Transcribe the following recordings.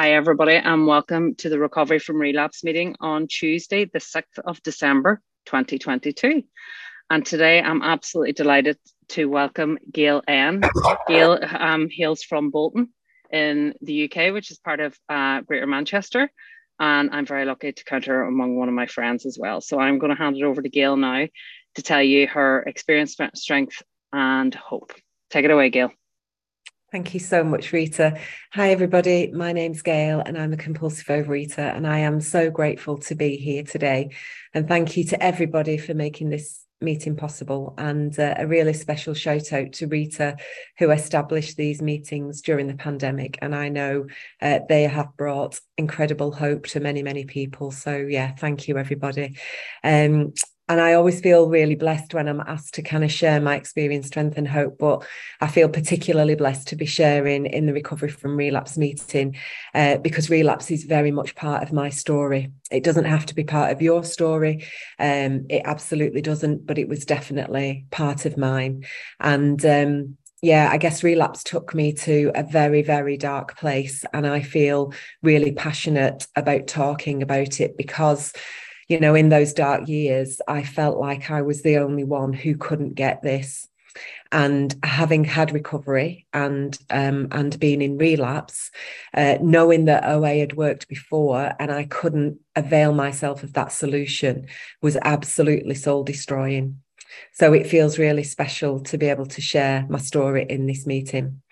Hi, everybody, and welcome to the Recovery from Relapse meeting on Tuesday, the 6th of December, 2022. And today I'm absolutely delighted to welcome Gail N. Gail um, hails from Bolton in the UK, which is part of uh, Greater Manchester. And I'm very lucky to count her among one of my friends as well. So I'm going to hand it over to Gail now to tell you her experience, strength, and hope. Take it away, Gail. Thank you so much, Rita. Hi, everybody. My name's Gail, and I'm a compulsive overeater, and I am so grateful to be here today. And thank you to everybody for making this meeting possible. And uh, a really special shout out to Rita, who established these meetings during the pandemic. And I know uh, they have brought incredible hope to many, many people. So, yeah, thank you, everybody. Um, and I always feel really blessed when I'm asked to kind of share my experience, strength, and hope. But I feel particularly blessed to be sharing in the Recovery from Relapse meeting uh, because relapse is very much part of my story. It doesn't have to be part of your story. Um, it absolutely doesn't, but it was definitely part of mine. And um, yeah, I guess relapse took me to a very, very dark place. And I feel really passionate about talking about it because you know, in those dark years, I felt like I was the only one who couldn't get this. And having had recovery and um, and being in relapse, uh, knowing that OA had worked before and I couldn't avail myself of that solution was absolutely soul destroying. So it feels really special to be able to share my story in this meeting.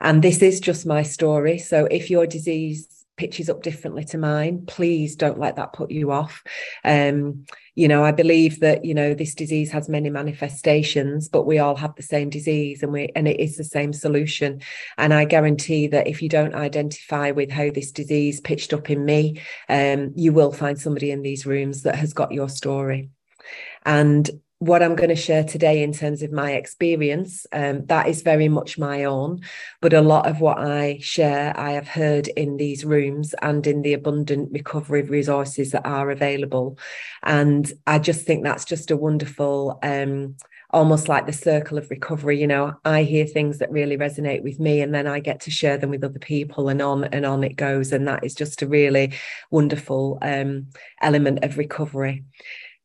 And this is just my story. So if your disease pitches up differently to mine. Please don't let that put you off. Um, you know i believe that you know this disease has many manifestations but we all have the same disease and we and it is the same solution. And i guarantee that if you don't identify with how this disease pitched up in me um, you will find somebody in these rooms that has got your story. And what I'm going to share today in terms of my experience, um, that is very much my own. But a lot of what I share, I have heard in these rooms and in the abundant recovery resources that are available. And I just think that's just a wonderful, um, almost like the circle of recovery. You know, I hear things that really resonate with me, and then I get to share them with other people, and on and on it goes. And that is just a really wonderful um, element of recovery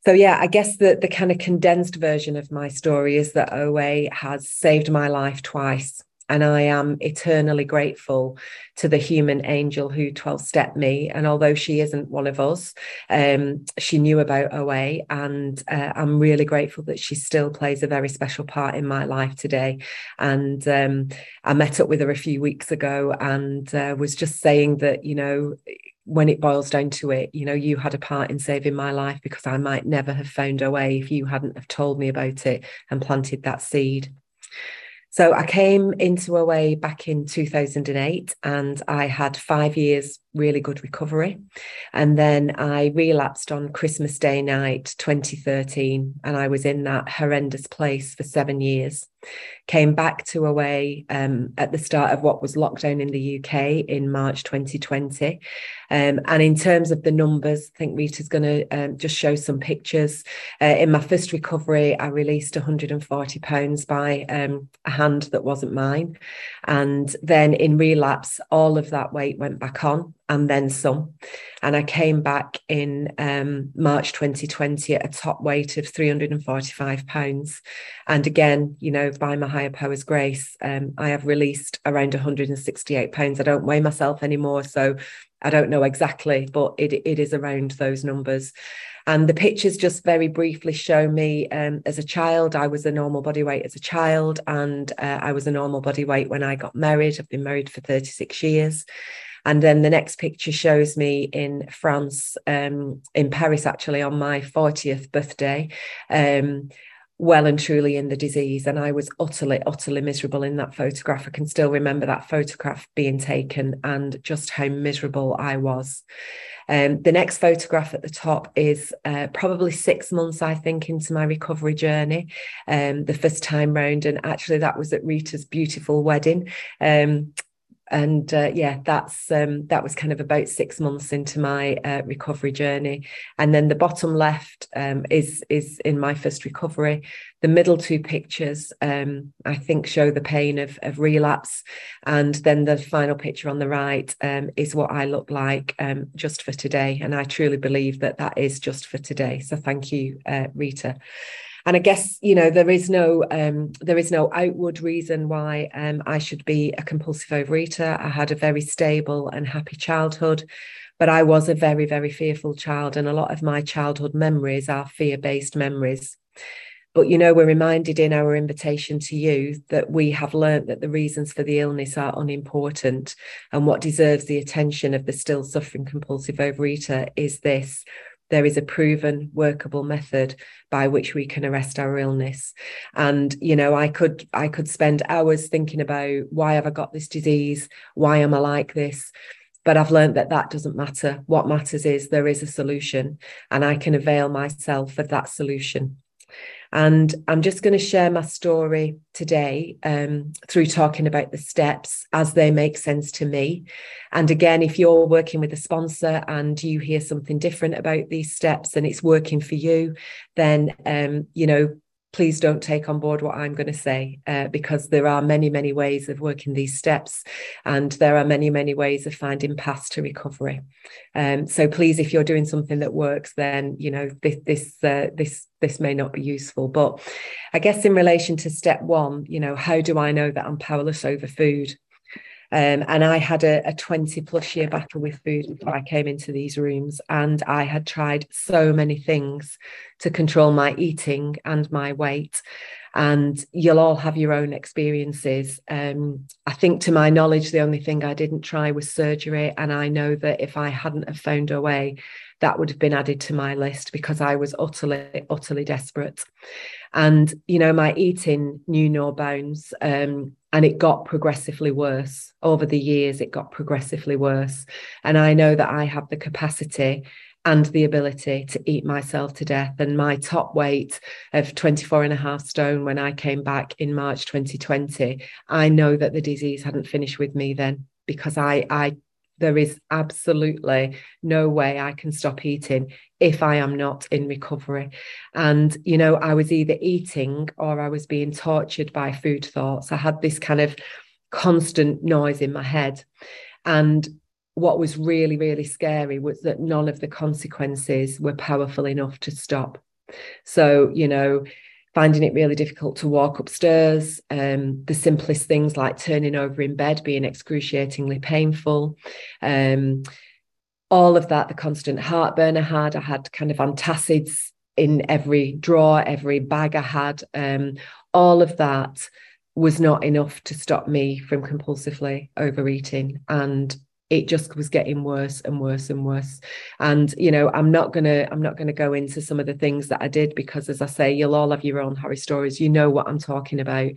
so yeah i guess the the kind of condensed version of my story is that oa has saved my life twice and I am eternally grateful to the human angel who 12 stepped me. And although she isn't one of us, um, she knew about OA. And uh, I'm really grateful that she still plays a very special part in my life today. And um, I met up with her a few weeks ago and uh, was just saying that, you know, when it boils down to it, you know, you had a part in saving my life because I might never have found OA if you hadn't have told me about it and planted that seed. So I came into OA back in 2008 and I had five years really good recovery. And then I relapsed on Christmas Day night 2013 and I was in that horrendous place for seven years came back to OA um, at the start of what was lockdown in the UK in March 2020. Um, and in terms of the numbers, I think Rita's going to um, just show some pictures. Uh, in my first recovery, I released 140 pounds by um, a hand that wasn't mine. And then in relapse, all of that weight went back on and then some. And I came back in um, March 2020 at a top weight of 345 pounds. And again, you know, by my higher powers grace, um, I have released around 168 pounds. I don't weigh myself anymore, so I don't know exactly, but it, it is around those numbers. And the pictures just very briefly show me um, as a child, I was a normal body weight as a child, and uh, I was a normal body weight when I got married. I've been married for 36 years. And then the next picture shows me in France, um, in Paris, actually, on my 40th birthday. Um, well and truly in the disease. And I was utterly, utterly miserable in that photograph. I can still remember that photograph being taken and just how miserable I was. Um, the next photograph at the top is uh, probably six months, I think, into my recovery journey, um, the first time round. And actually, that was at Rita's beautiful wedding. Um, and uh, yeah, that's um, that was kind of about six months into my uh, recovery journey. And then the bottom left um, is is in my first recovery. The middle two pictures, um, I think, show the pain of of relapse, and then the final picture on the right um, is what I look like um, just for today. And I truly believe that that is just for today. So thank you, uh, Rita and I guess you know there is no um, there is no outward reason why um, I should be a compulsive overeater. I had a very stable and happy childhood, but I was a very very fearful child, and a lot of my childhood memories are fear based memories. But you know, we're reminded in our invitation to you that we have learnt that the reasons for the illness are unimportant, and what deserves the attention of the still suffering compulsive overeater is this there is a proven workable method by which we can arrest our illness. And you know i could i could spend hours thinking about why have i got this disease? Why am i like this? But i've learned that that doesn't matter. What matters is there is a solution and i can avail myself of that solution and I'm just going to share my story today um, through talking about the steps as they make sense to me. And again, if you're working with a sponsor and you hear something different about these steps and it's working for you, then, um, you know, please don't take on board what I'm going to say uh, because there are many, many ways of working these steps and there are many, many ways of finding paths to recovery. Um, so please, if you're doing something that works, then, you know, this, this, uh, this, this may not be useful. But I guess in relation to step one, you know, how do I know that I'm powerless over food? Um, and I had a, a 20 plus year battle with food before I came into these rooms. And I had tried so many things to control my eating and my weight. And you'll all have your own experiences. Um, I think, to my knowledge, the only thing I didn't try was surgery. And I know that if I hadn't have found OA, that would have been added to my list because I was utterly, utterly desperate. And, you know, my eating knew no bounds. Um, and it got progressively worse. Over the years it got progressively worse. And i know that i have the capacity and the ability to eat myself to death. And my top weight of 24 and a half stone when i came back in march 2020 i know that the disease hadn't finished with me then because i i there is absolutely no way I can stop eating if I am not in recovery. And, you know, I was either eating or I was being tortured by food thoughts. I had this kind of constant noise in my head. And what was really, really scary was that none of the consequences were powerful enough to stop. So, you know, finding it really difficult to walk upstairs, um, the simplest things like turning over in bed being excruciatingly painful. Um, all of that, the constant heartburn I had, I had kind of antacids in every drawer, every bag I had. Um, all of that was not enough to stop me from compulsively overeating. And it just was getting worse and worse and worse. And you know i'm not going to i'm not going to go into some of the things that i did because as i say you'll all have your own horror stories. You know what i'm talking about.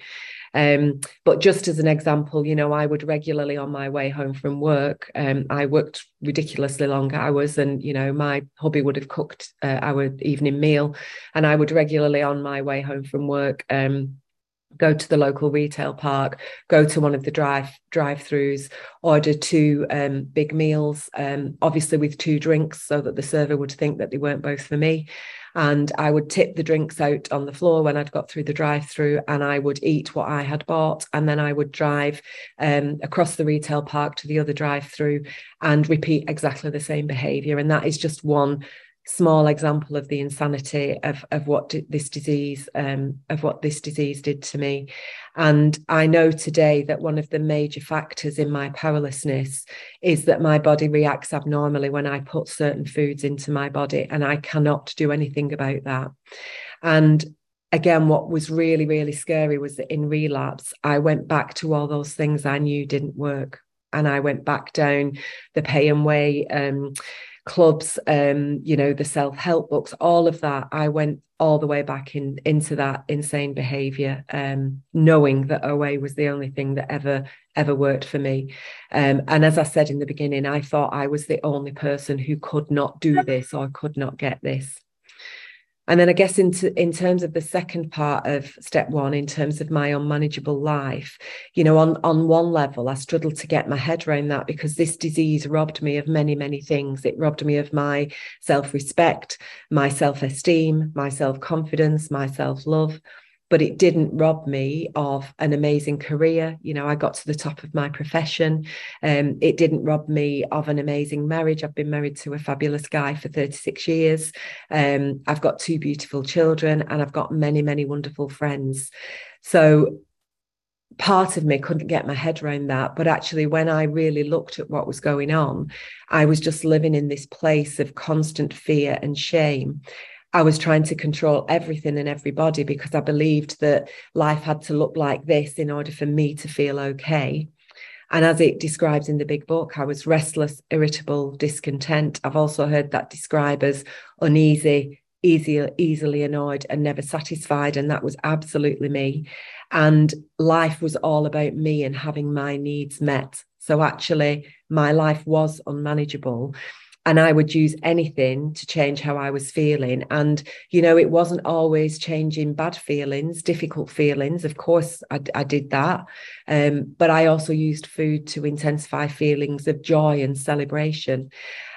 Um, but just as an example, you know, I would regularly on my way home from work, um, I worked ridiculously long hours, and you know, my hubby would have cooked uh, our evening meal, and I would regularly on my way home from work um, go to the local retail park, go to one of the drive drive-throughs, order two um, big meals, um, obviously with two drinks, so that the server would think that they weren't both for me. And I would tip the drinks out on the floor when I'd got through the drive-through, and I would eat what I had bought, and then I would drive um, across the retail park to the other drive-through and repeat exactly the same behaviour. And that is just one small example of the insanity of of what this disease um, of what this disease did to me. And i know today that one of the major factors in my powerlessness is that my body reacts abnormally when i put certain foods into my body and i cannot do anything about that. And again what was really really scary was that in relapse i went back to all those things i knew didn't work. And i went back down the pay and weigh um, clubs, um, you know, the self-help books, all of that, I went all the way back in into that insane behavior, um, knowing that OA was the only thing that ever ever worked for me. Um, and as I said in the beginning, I thought I was the only person who could not do this or could not get this. And then I guess in, in terms of the second part of step one, in terms of my unmanageable life, you know, on, on one level, I struggled to get my head around that because this disease robbed me of many, many things. It robbed me of my self respect, my self esteem, my self confidence, my self love but it didn't rob me of an amazing career. You know, I got to the top of my profession. Um, it didn't rob me of an amazing marriage. I've been married to a fabulous guy for 36 years. Um, I've got two beautiful children and I've got many, many wonderful friends. So part of me couldn't get my head around that. But actually, when I really looked at what was going on, I was just living in this place of constant fear and shame. I was trying to control everything and everybody because I believed that life had to look like this in order for me to feel okay. And as it describes in the big book, I was restless, irritable, discontent. I've also heard that described as uneasy, easy, easily annoyed, and never satisfied. And that was absolutely me. And life was all about me and having my needs met. So actually, my life was unmanageable and I would use anything to change how I was feeling. And, you know, it wasn't always changing bad feelings, difficult feelings. Of course, I, I did that. Um, but I also used food to intensify feelings of joy and celebration.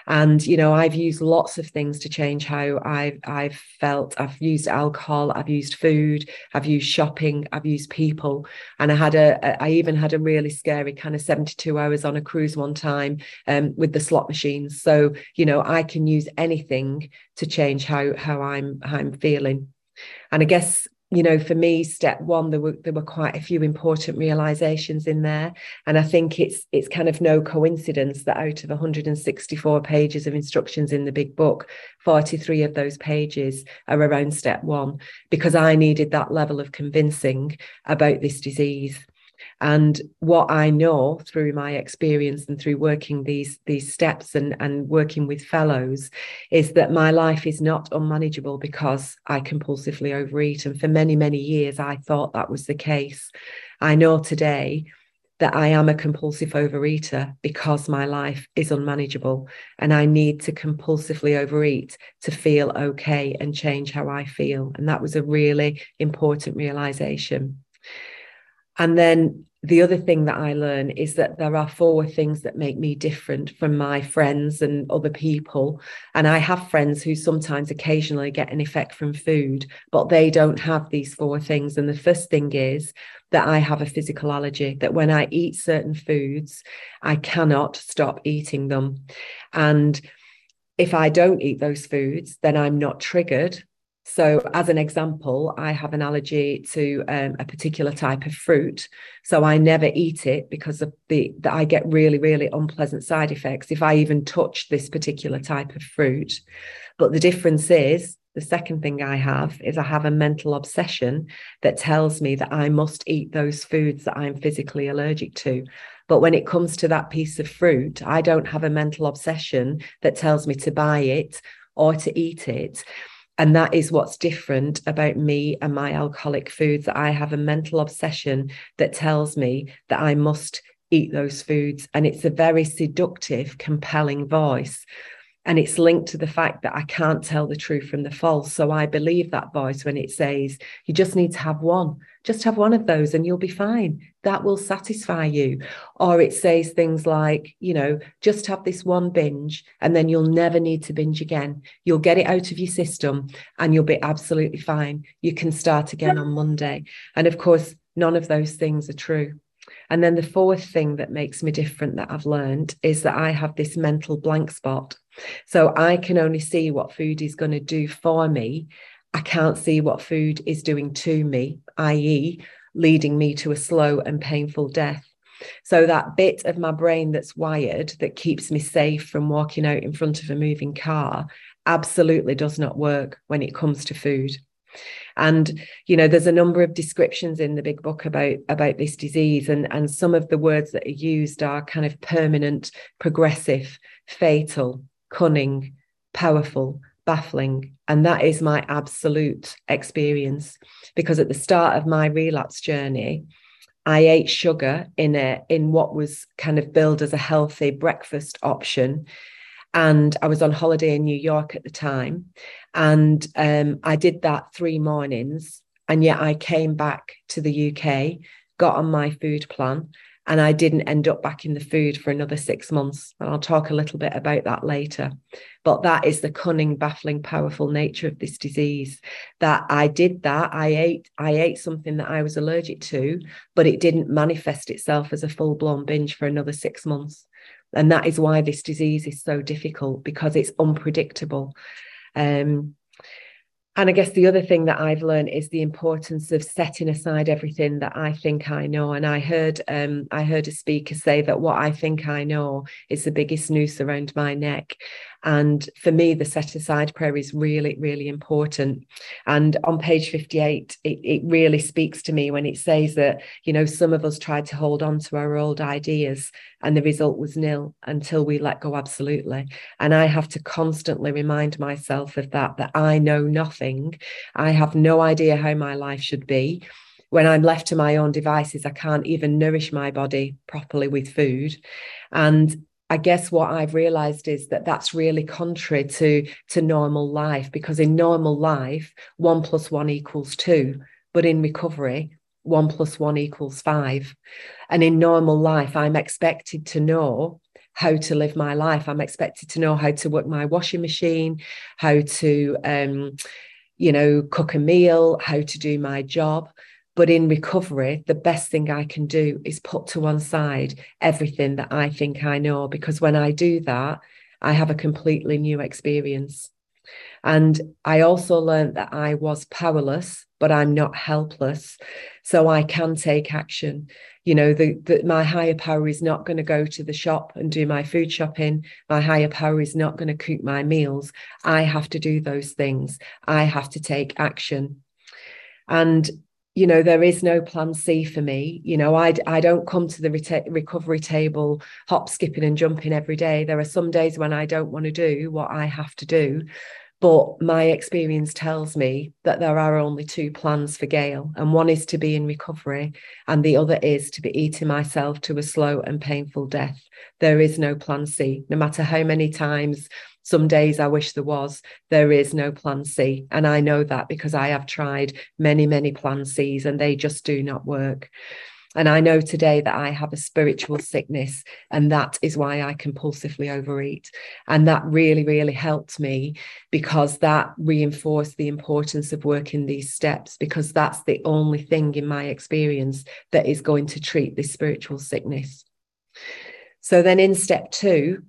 And you know, I've used lots of things to change how I've I've felt. I've used alcohol, I've used food, I've used shopping, I've used people, and I had a I even had a really scary kind of seventy two hours on a cruise one time um, with the slot machines. So you know, I can use anything to change how how I'm how I'm feeling. And I guess you know, for me, step one, there were there were quite a few important realizations in there, and I think it's it's kind of no coincidence that out of 164 pages of instructions in the big book, 43 of those pages are around step one because I needed that level of convincing about this disease. And what I know through my experience and through working these, these steps and, and working with fellows is that my life is not unmanageable because I compulsively overeat. And for many, many years, I thought that was the case. I know today that I am a compulsive overeater because my life is unmanageable and I need to compulsively overeat to feel okay and change how I feel. And that was a really important realization. And then the other thing that I learn is that there are four things that make me different from my friends and other people. And I have friends who sometimes occasionally get an effect from food, but they don't have these four things. And the first thing is that I have a physical allergy, that when I eat certain foods, I cannot stop eating them. And if I don't eat those foods, then I'm not triggered so, as an example, I have an allergy to um, a particular type of fruit. So, I never eat it because of the that I get really, really unpleasant side effects if I even touch this particular type of fruit. But the difference is the second thing I have is I have a mental obsession that tells me that I must eat those foods that I'm physically allergic to. But when it comes to that piece of fruit, I don't have a mental obsession that tells me to buy it or to eat it. And that is what's different about me and my alcoholic foods. I have a mental obsession that tells me that I must eat those foods. And it's a very seductive, compelling voice. And it's linked to the fact that I can't tell the truth from the false. So I believe that voice when it says, you just need to have one, just have one of those and you'll be fine. That will satisfy you. Or it says things like, you know, just have this one binge and then you'll never need to binge again. You'll get it out of your system and you'll be absolutely fine. You can start again on Monday. And of course, none of those things are true. And then the fourth thing that makes me different that I've learned is that I have this mental blank spot. So I can only see what food is going to do for me. I can't see what food is doing to me, i.e., leading me to a slow and painful death. So that bit of my brain that's wired that keeps me safe from walking out in front of a moving car absolutely does not work when it comes to food. And you know, there's a number of descriptions in the big book about about this disease, and and some of the words that are used are kind of permanent, progressive, fatal, cunning, powerful, baffling. And that is my absolute experience. Because at the start of my relapse journey, I ate sugar in a in what was kind of billed as a healthy breakfast option. And I was on holiday in New York at the time. And um, I did that three mornings. And yet I came back to the UK, got on my food plan, and I didn't end up back in the food for another six months. And I'll talk a little bit about that later. But that is the cunning, baffling, powerful nature of this disease. That I did that. I ate, I ate something that I was allergic to, but it didn't manifest itself as a full-blown binge for another six months. And that is why this disease is so difficult because it's unpredictable. Um, and I guess the other thing that I've learned is the importance of setting aside everything that I think I know. And I heard um, I heard a speaker say that what I think I know is the biggest noose around my neck. And for me, the set aside prayer is really, really important. And on page 58, it, it really speaks to me when it says that, you know, some of us tried to hold on to our old ideas and the result was nil until we let go absolutely. And I have to constantly remind myself of that, that I know nothing. I have no idea how my life should be when I'm left to my own devices, I can't even nourish my body properly with food. And I guess what I've realized is that that's really contrary to, to normal life because in normal life, one plus one equals two. But in recovery, one plus one equals five. And in normal life, I'm expected to know how to live my life. I'm expected to know how to work my washing machine, how to, um, you know, cook a meal, how to do my job. But in recovery, the best thing I can do is put to one side everything that I think I know, because when I do that, I have a completely new experience. And I also learned that I was powerless, but I'm not helpless. So I can take action. You know, that the, my higher power is not going to go to the shop and do my food shopping. My higher power is not going to cook my meals. I have to do those things. I have to take action. And you know there is no plan c for me you know i i don't come to the reta- recovery table hop skipping and jumping every day there are some days when i don't want to do what i have to do but my experience tells me that there are only two plans for Gail, and one is to be in recovery, and the other is to be eating myself to a slow and painful death. There is no plan C. No matter how many times some days I wish there was. There is no plan C. And I know that because I have tried many, many plan Cs and they just do not work. And I know today that I have a spiritual sickness, and that is why I compulsively overeat. And that really, really helped me because that reinforced the importance of working these steps, because that's the only thing in my experience that is going to treat this spiritual sickness. So then in step two,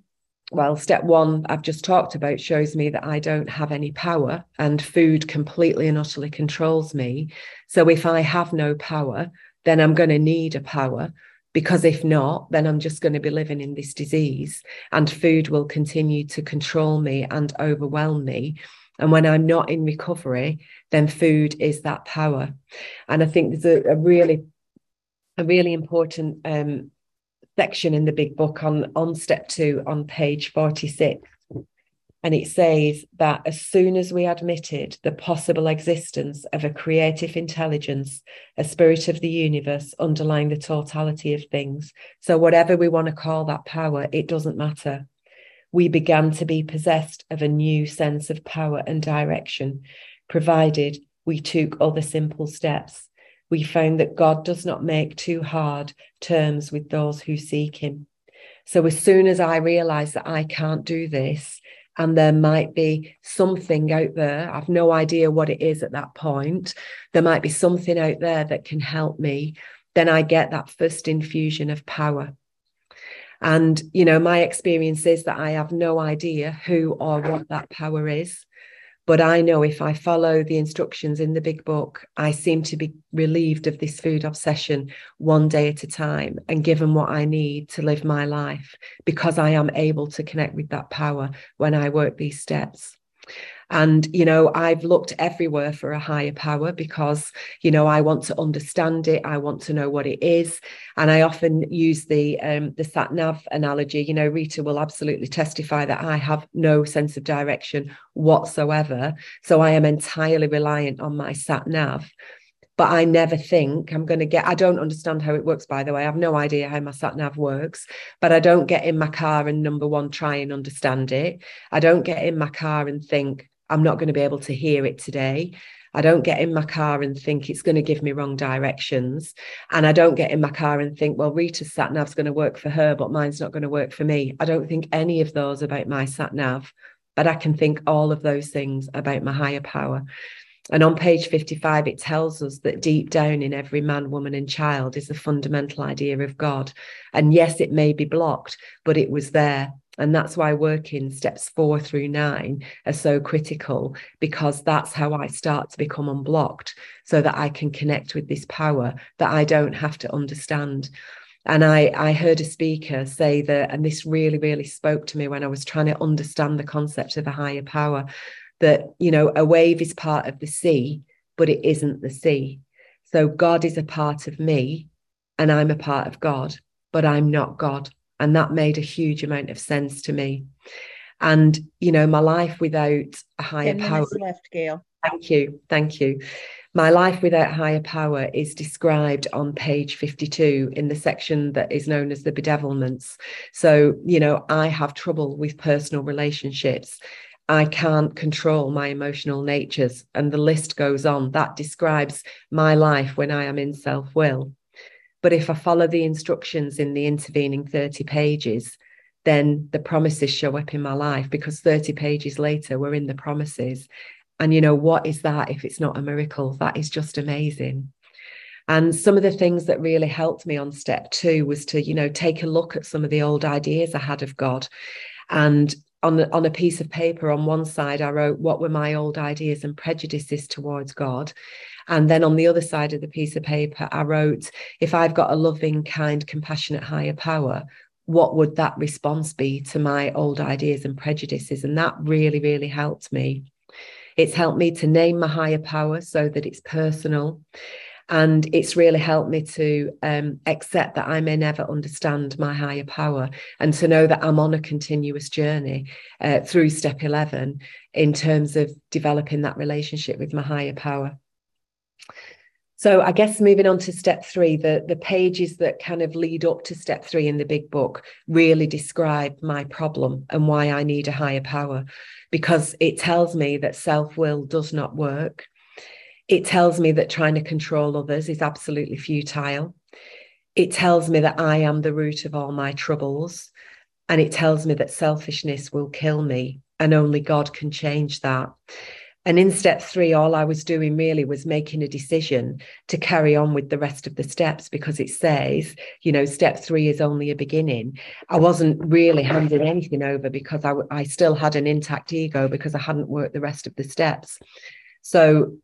well, step one I've just talked about shows me that I don't have any power and food completely and utterly controls me. So if I have no power, then I'm going to need a power because if not, then I'm just going to be living in this disease and food will continue to control me and overwhelm me. And when I'm not in recovery, then food is that power. And I think there's a, a really, a really important um, section in the big book on, on step two on page 46. And it says that as soon as we admitted the possible existence of a creative intelligence, a spirit of the universe underlying the totality of things, so whatever we want to call that power, it doesn't matter. We began to be possessed of a new sense of power and direction, provided we took other simple steps we found that God does not make too hard terms with those who seek Him. So as soon as I realize that I can't do this, and there might be something out there, I've no idea what it is at that point, there might be something out there that can help me, then I get that first infusion of power. And, you know, my experience is that I have no idea who or what that power is. But I know if I follow the instructions in the big book, I seem to be relieved of this food obsession one day at a time and given what I need to live my life because I am able to connect with that power when I work these steps. And, you know, I've looked everywhere for a higher power because, you know, I want to understand it. I want to know what it is. And I often use the um, the sat nav analogy. You know, Rita will absolutely testify that I have no sense of direction whatsoever. So I am entirely reliant on my sat nav. but I never think I'm going to get. I don't understand how it works, by the way. I have no idea how my sat nav works, but I don't get in my car and number one, try and understand it. I don't get in my car and think I'm not going to be able to hear it today. I don't get in my car and think it's going to give me wrong directions. And I don't get in my car and think, well, Rita's sat nav's going to work for her, but mine's not going to work for me. I don't think any of those about my sat nav, but I can think all of those things about my higher power. And on page 55, it tells us that deep down in every man, woman, and child is the fundamental idea of God. And yes, it may be blocked, but it was there. And that's why working steps four through nine are so critical because that's how I start to become unblocked so that I can connect with this power that I don't have to understand. And I, I heard a speaker say that, and this really, really spoke to me when I was trying to understand the concept of a higher power that, you know, a wave is part of the sea, but it isn't the sea. So God is a part of me and I'm a part of God, but I'm not God. And that made a huge amount of sense to me. And, you know, my life without a higher power. left, Gail. Thank you. Thank you. My life without higher power is described on page 52 in the section that is known as the bedevilments. So, you know, I have trouble with personal relationships. I can't control my emotional natures. And the list goes on. That describes my life when I am in self will. But if I follow the instructions in the intervening 30 pages, then the promises show up in my life because 30 pages later, we're in the promises. And you know, what is that if it's not a miracle? That is just amazing. And some of the things that really helped me on step two was to, you know, take a look at some of the old ideas I had of God. And on, on a piece of paper on one side, I wrote, What were my old ideas and prejudices towards God? And then on the other side of the piece of paper, I wrote, if I've got a loving, kind, compassionate higher power, what would that response be to my old ideas and prejudices? And that really, really helped me. It's helped me to name my higher power so that it's personal. And it's really helped me to um, accept that I may never understand my higher power and to know that I'm on a continuous journey uh, through step 11 in terms of developing that relationship with my higher power. So I guess moving on to step three, the, the pages that kind of lead up to step three in the big book really describe my problem and why I need a higher power, because it tells me that self-will does not work. It tells me that trying to control others is absolutely futile. It tells me that I am the root of all my troubles. And it tells me that selfishness will kill me and only God can change that. And in step three, all I was doing really was making a decision to carry on with the rest of the steps because it says, you know, step three is only a beginning. I wasn't really handing anything over because I, I still had an intact ego because I hadn't worked the rest of the steps. So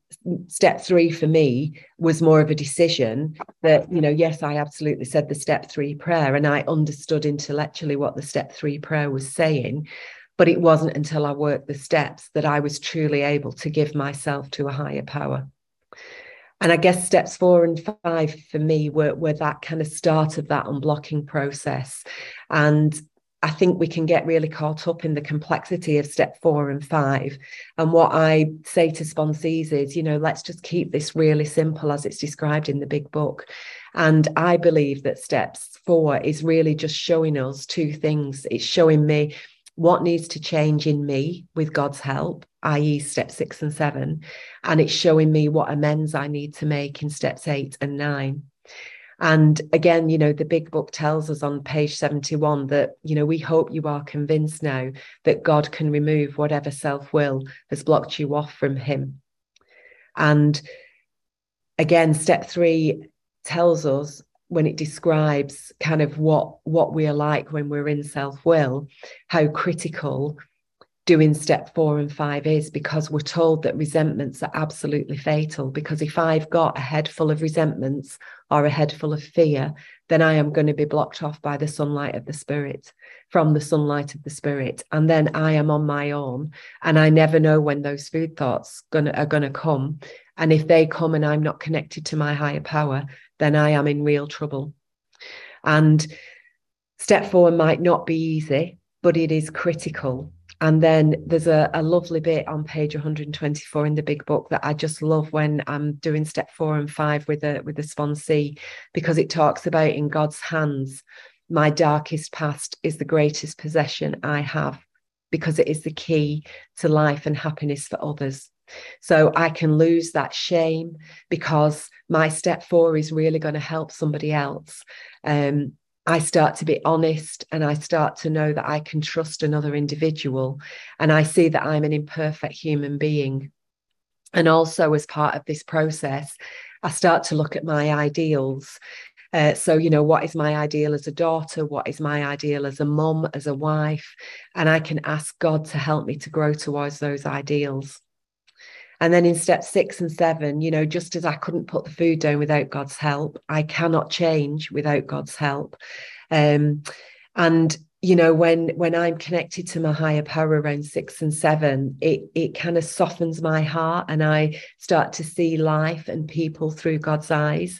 step three for me was more of a decision that, you know, yes, I absolutely said the step three prayer and I understood intellectually what the step three prayer was saying. But it wasn't until I worked the steps that I was truly able to give myself to a higher power. And I guess steps four and five for me were, were that kind of start of that unblocking process. And I think we can get really caught up in the complexity of step four and five. And what I say to sponsees is, you know, let's just keep this really simple as it's described in the big book. And I believe that steps four is really just showing us two things. It's showing me what needs to change in me with God's help, i.e., step six and seven. And it's showing me what amends I need to make in steps eight and nine. And again, you know, the big book tells us on page 71 that, you know, we hope you are convinced now that God can remove whatever self will has blocked you off from Him. And again, step three tells us when it describes kind of what what we are like when we're in self-will how critical doing step four and five is because we're told that resentments are absolutely fatal. Because if i've got a head full of resentments or a head full of fear then i am going to be blocked off by the sunlight of the spirit from the sunlight of the spirit. And then i am on my own and i never know when those food thoughts gonna, are going to come and if they come and i'm not connected to my higher power then I am in real trouble. And step four might not be easy, but it is critical. and then there's a, a lovely bit on page 124 in the big book that I just love when I'm doing step four and five with a with a sponsee because it talks about in God's hands, my darkest past is the greatest possession I have because it is the key to life and happiness for others. So I can lose that shame because my step four is really going to help somebody else. Um, I start to be honest and I start to know that I can trust another individual. And I see that I'm an imperfect human being. And also, as part of this process, I start to look at my ideals. Uh, so, you know, what is my ideal as a daughter? What is my ideal as a mom, as a wife? And I can ask God to help me to grow towards those ideals. And then in step six and seven, you know, just as I couldn't put the food down without God's help, I cannot change without God's help. Um, and you know when when i'm connected to my higher power around six and seven it it kind of softens my heart and i start to see life and people through god's eyes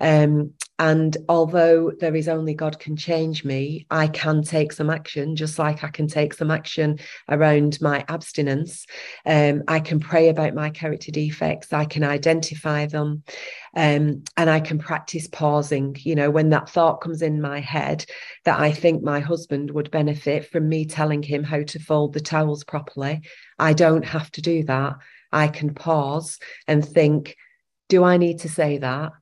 um, and although there is only God can change me, I can take some action, just like I can take some action around my abstinence. Um, I can pray about my character defects, I can identify them, um, and I can practice pausing. You know, when that thought comes in my head that I think my husband would benefit from me telling him how to fold the towels properly, I don't have to do that. I can pause and think, do I need to say that?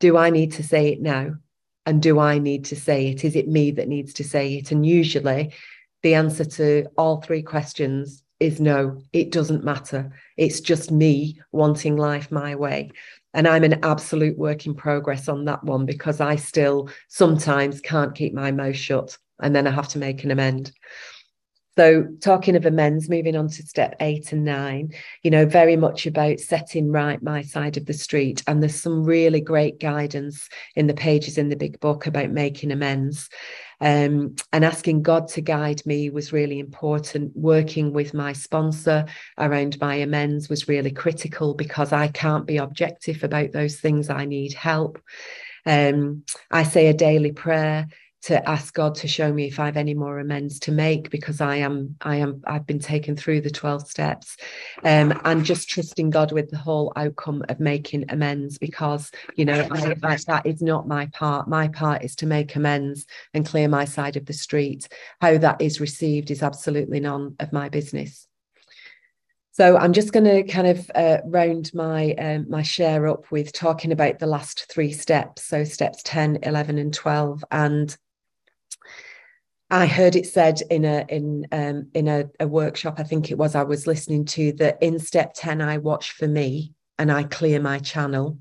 Do I need to say it now? And do I need to say it? Is it me that needs to say it? And usually the answer to all three questions is no, it doesn't matter. It's just me wanting life my way. And I'm an absolute work in progress on that one because I still sometimes can't keep my mouth shut and then I have to make an amend. So, talking of amends, moving on to step eight and nine, you know, very much about setting right my side of the street. And there's some really great guidance in the pages in the big book about making amends. Um, and asking God to guide me was really important. Working with my sponsor around my amends was really critical because I can't be objective about those things. I need help. Um, I say a daily prayer to ask God to show me if I've any more amends to make because I am I am I've been taken through the 12 steps. Um, and just trusting God with the whole outcome of making amends because you know I, I, that is not my part. My part is to make amends and clear my side of the street. How that is received is absolutely none of my business. So I'm just going to kind of uh, round my um, my share up with talking about the last three steps. So steps 10, 11 and 12 and I heard it said in a in um, in a, a workshop, I think it was I was listening to that in step 10, I watch for me and I clear my channel.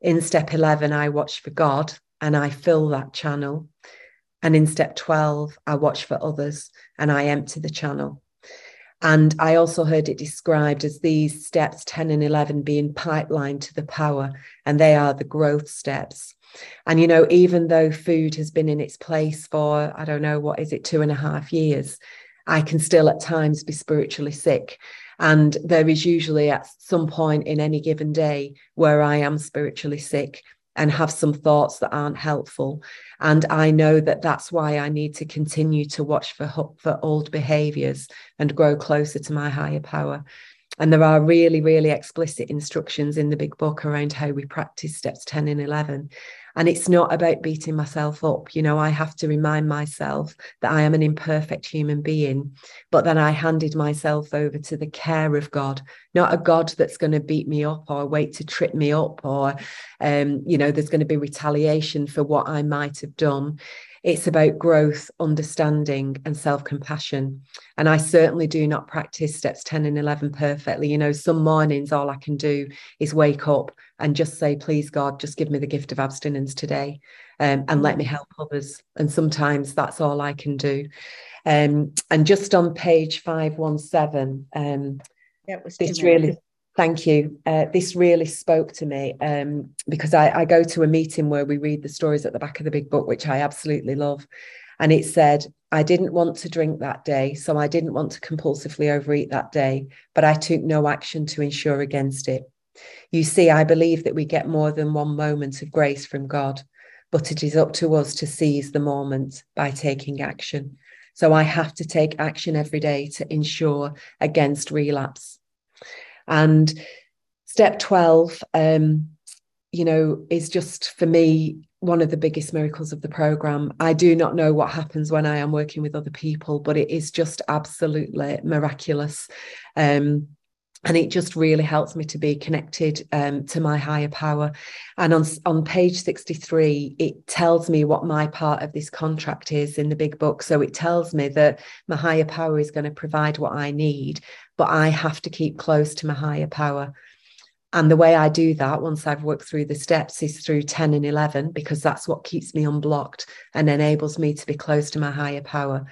In step 11, I watch for God and I fill that channel. And in step 12, I watch for others and I empty the channel. And I also heard it described as these steps 10 and 11 being pipelined to the power, and they are the growth steps. And, you know, even though food has been in its place for, I don't know, what is it, two and a half years, I can still at times be spiritually sick. And there is usually at some point in any given day where I am spiritually sick and have some thoughts that aren't helpful. And I know that that's why I need to continue to watch for, for old behaviors and grow closer to my higher power. And there are really, really explicit instructions in the big book around how we practice steps 10 and 11. And it's not about beating myself up. You know, I have to remind myself that I am an imperfect human being, but then I handed myself over to the care of God, not a God that's going to beat me up or wait to trip me up or, um, you know, there's going to be retaliation for what I might have done. It's about growth, understanding, and self compassion. And I certainly do not practice steps 10 and 11 perfectly. You know, some mornings, all I can do is wake up and just say, please, God, just give me the gift of abstinence today um, and let me help others. And sometimes that's all I can do. Um, and just on page 517, um, this really Thank you. Uh, this really spoke to me um, because I, I, go to a meeting where we read the stories at the back of the big book, which I absolutely love. And it said, I didn't want to drink that day, so I didn't want to compulsively overeat that day, but I took no action to ensure against it. You see, I believe that we get more than one moment of grace from God, but it is up to us to seize the moment by taking action. So I have to take action every day to ensure against relapse. And step 12, um, you know, is just for me one of the biggest miracles of the program. I do not know what happens when I am working with other people, but it is just absolutely miraculous. Um, and it just really helps me to be connected um, to my higher power. And on on page sixty three, it tells me what my part of this contract is in the big book. So it tells me that my higher power is going to provide what I need, but I have to keep close to my higher power. And the way I do that once I've worked through the steps is through 10 and 11, because that's what keeps me unblocked and enables me to be close to my higher power.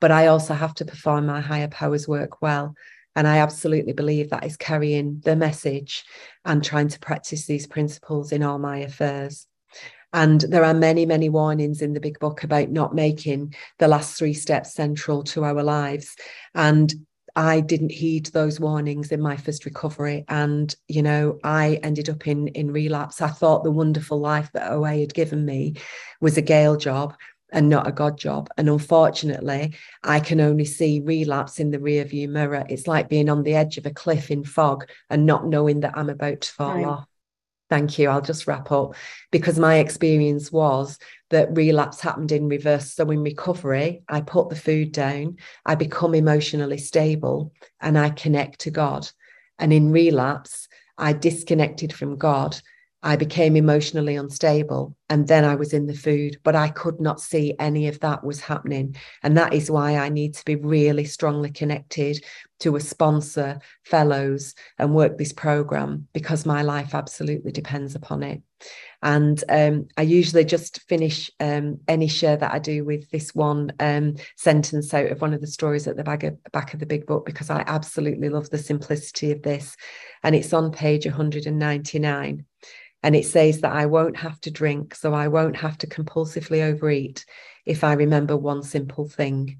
But I also have to perform my higher power's work well. And I absolutely believe that is carrying the message and trying to practice these principles in all my affairs. And there are many, many warnings in the big book about not making the last three steps central to our lives. And I didn't heed those warnings in my first recovery. And, you know, I ended up in, in relapse. I thought the wonderful life that OA had given me was a Gail job and not a God job. And unfortunately, I can only see relapse in the rearview mirror. It's like being on the edge of a cliff in fog and not knowing that I'm about to fall right. off. Thank you. I'll just wrap up because my experience was that relapse happened in reverse. So in recovery, I put the food down, I become emotionally stable, and I connect to God. And in relapse, I disconnected from God. I became emotionally unstable and then I was in the food, but I could not see any of that was happening. And that is why I need to be really strongly connected to a sponsor, fellows, and work this program because my life absolutely depends upon it. And um, I usually just finish um, any share that I do with this one um, sentence out of one of the stories at the back of, back of the big book because I absolutely love the simplicity of this. And it's on page 199. And it says that I won't have to drink, so I won't have to compulsively overeat if I remember one simple thing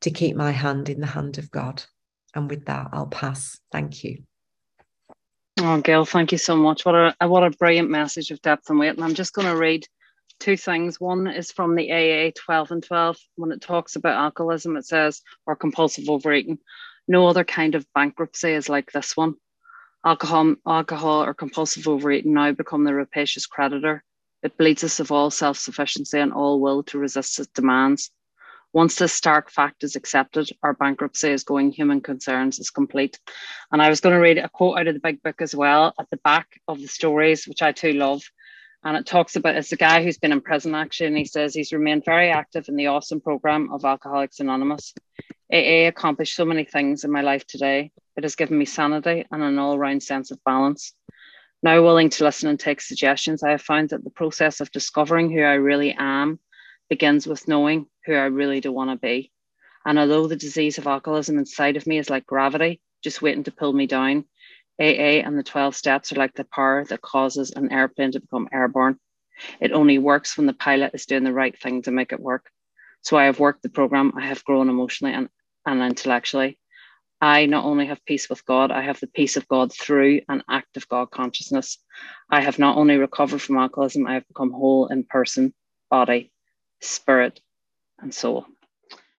to keep my hand in the hand of God. And with that, I'll pass. Thank you. Oh, Gail, thank you so much. What a what a brilliant message of depth and weight. And I'm just going to read two things. One is from the AA 12 and 12. When it talks about alcoholism, it says, or compulsive overeating, no other kind of bankruptcy is like this one. Alcohol, alcohol or compulsive overeating now become the rapacious creditor. It bleeds us of all self sufficiency and all will to resist its demands. Once this stark fact is accepted, our bankruptcy is going human concerns is complete. And I was going to read a quote out of the big book as well at the back of the stories, which I too love. And it talks about it's a guy who's been in prison actually, and he says he's remained very active in the awesome program of Alcoholics Anonymous. AA accomplished so many things in my life today. It has given me sanity and an all round sense of balance. Now willing to listen and take suggestions, I have found that the process of discovering who I really am begins with knowing who I really do want to be. And although the disease of alcoholism inside of me is like gravity, just waiting to pull me down, AA and the 12 steps are like the power that causes an airplane to become airborne. It only works when the pilot is doing the right thing to make it work. So I have worked the program, I have grown emotionally and, and intellectually. I not only have peace with God, I have the peace of God through an active God consciousness. I have not only recovered from alcoholism, I have become whole in person, body, spirit, and soul.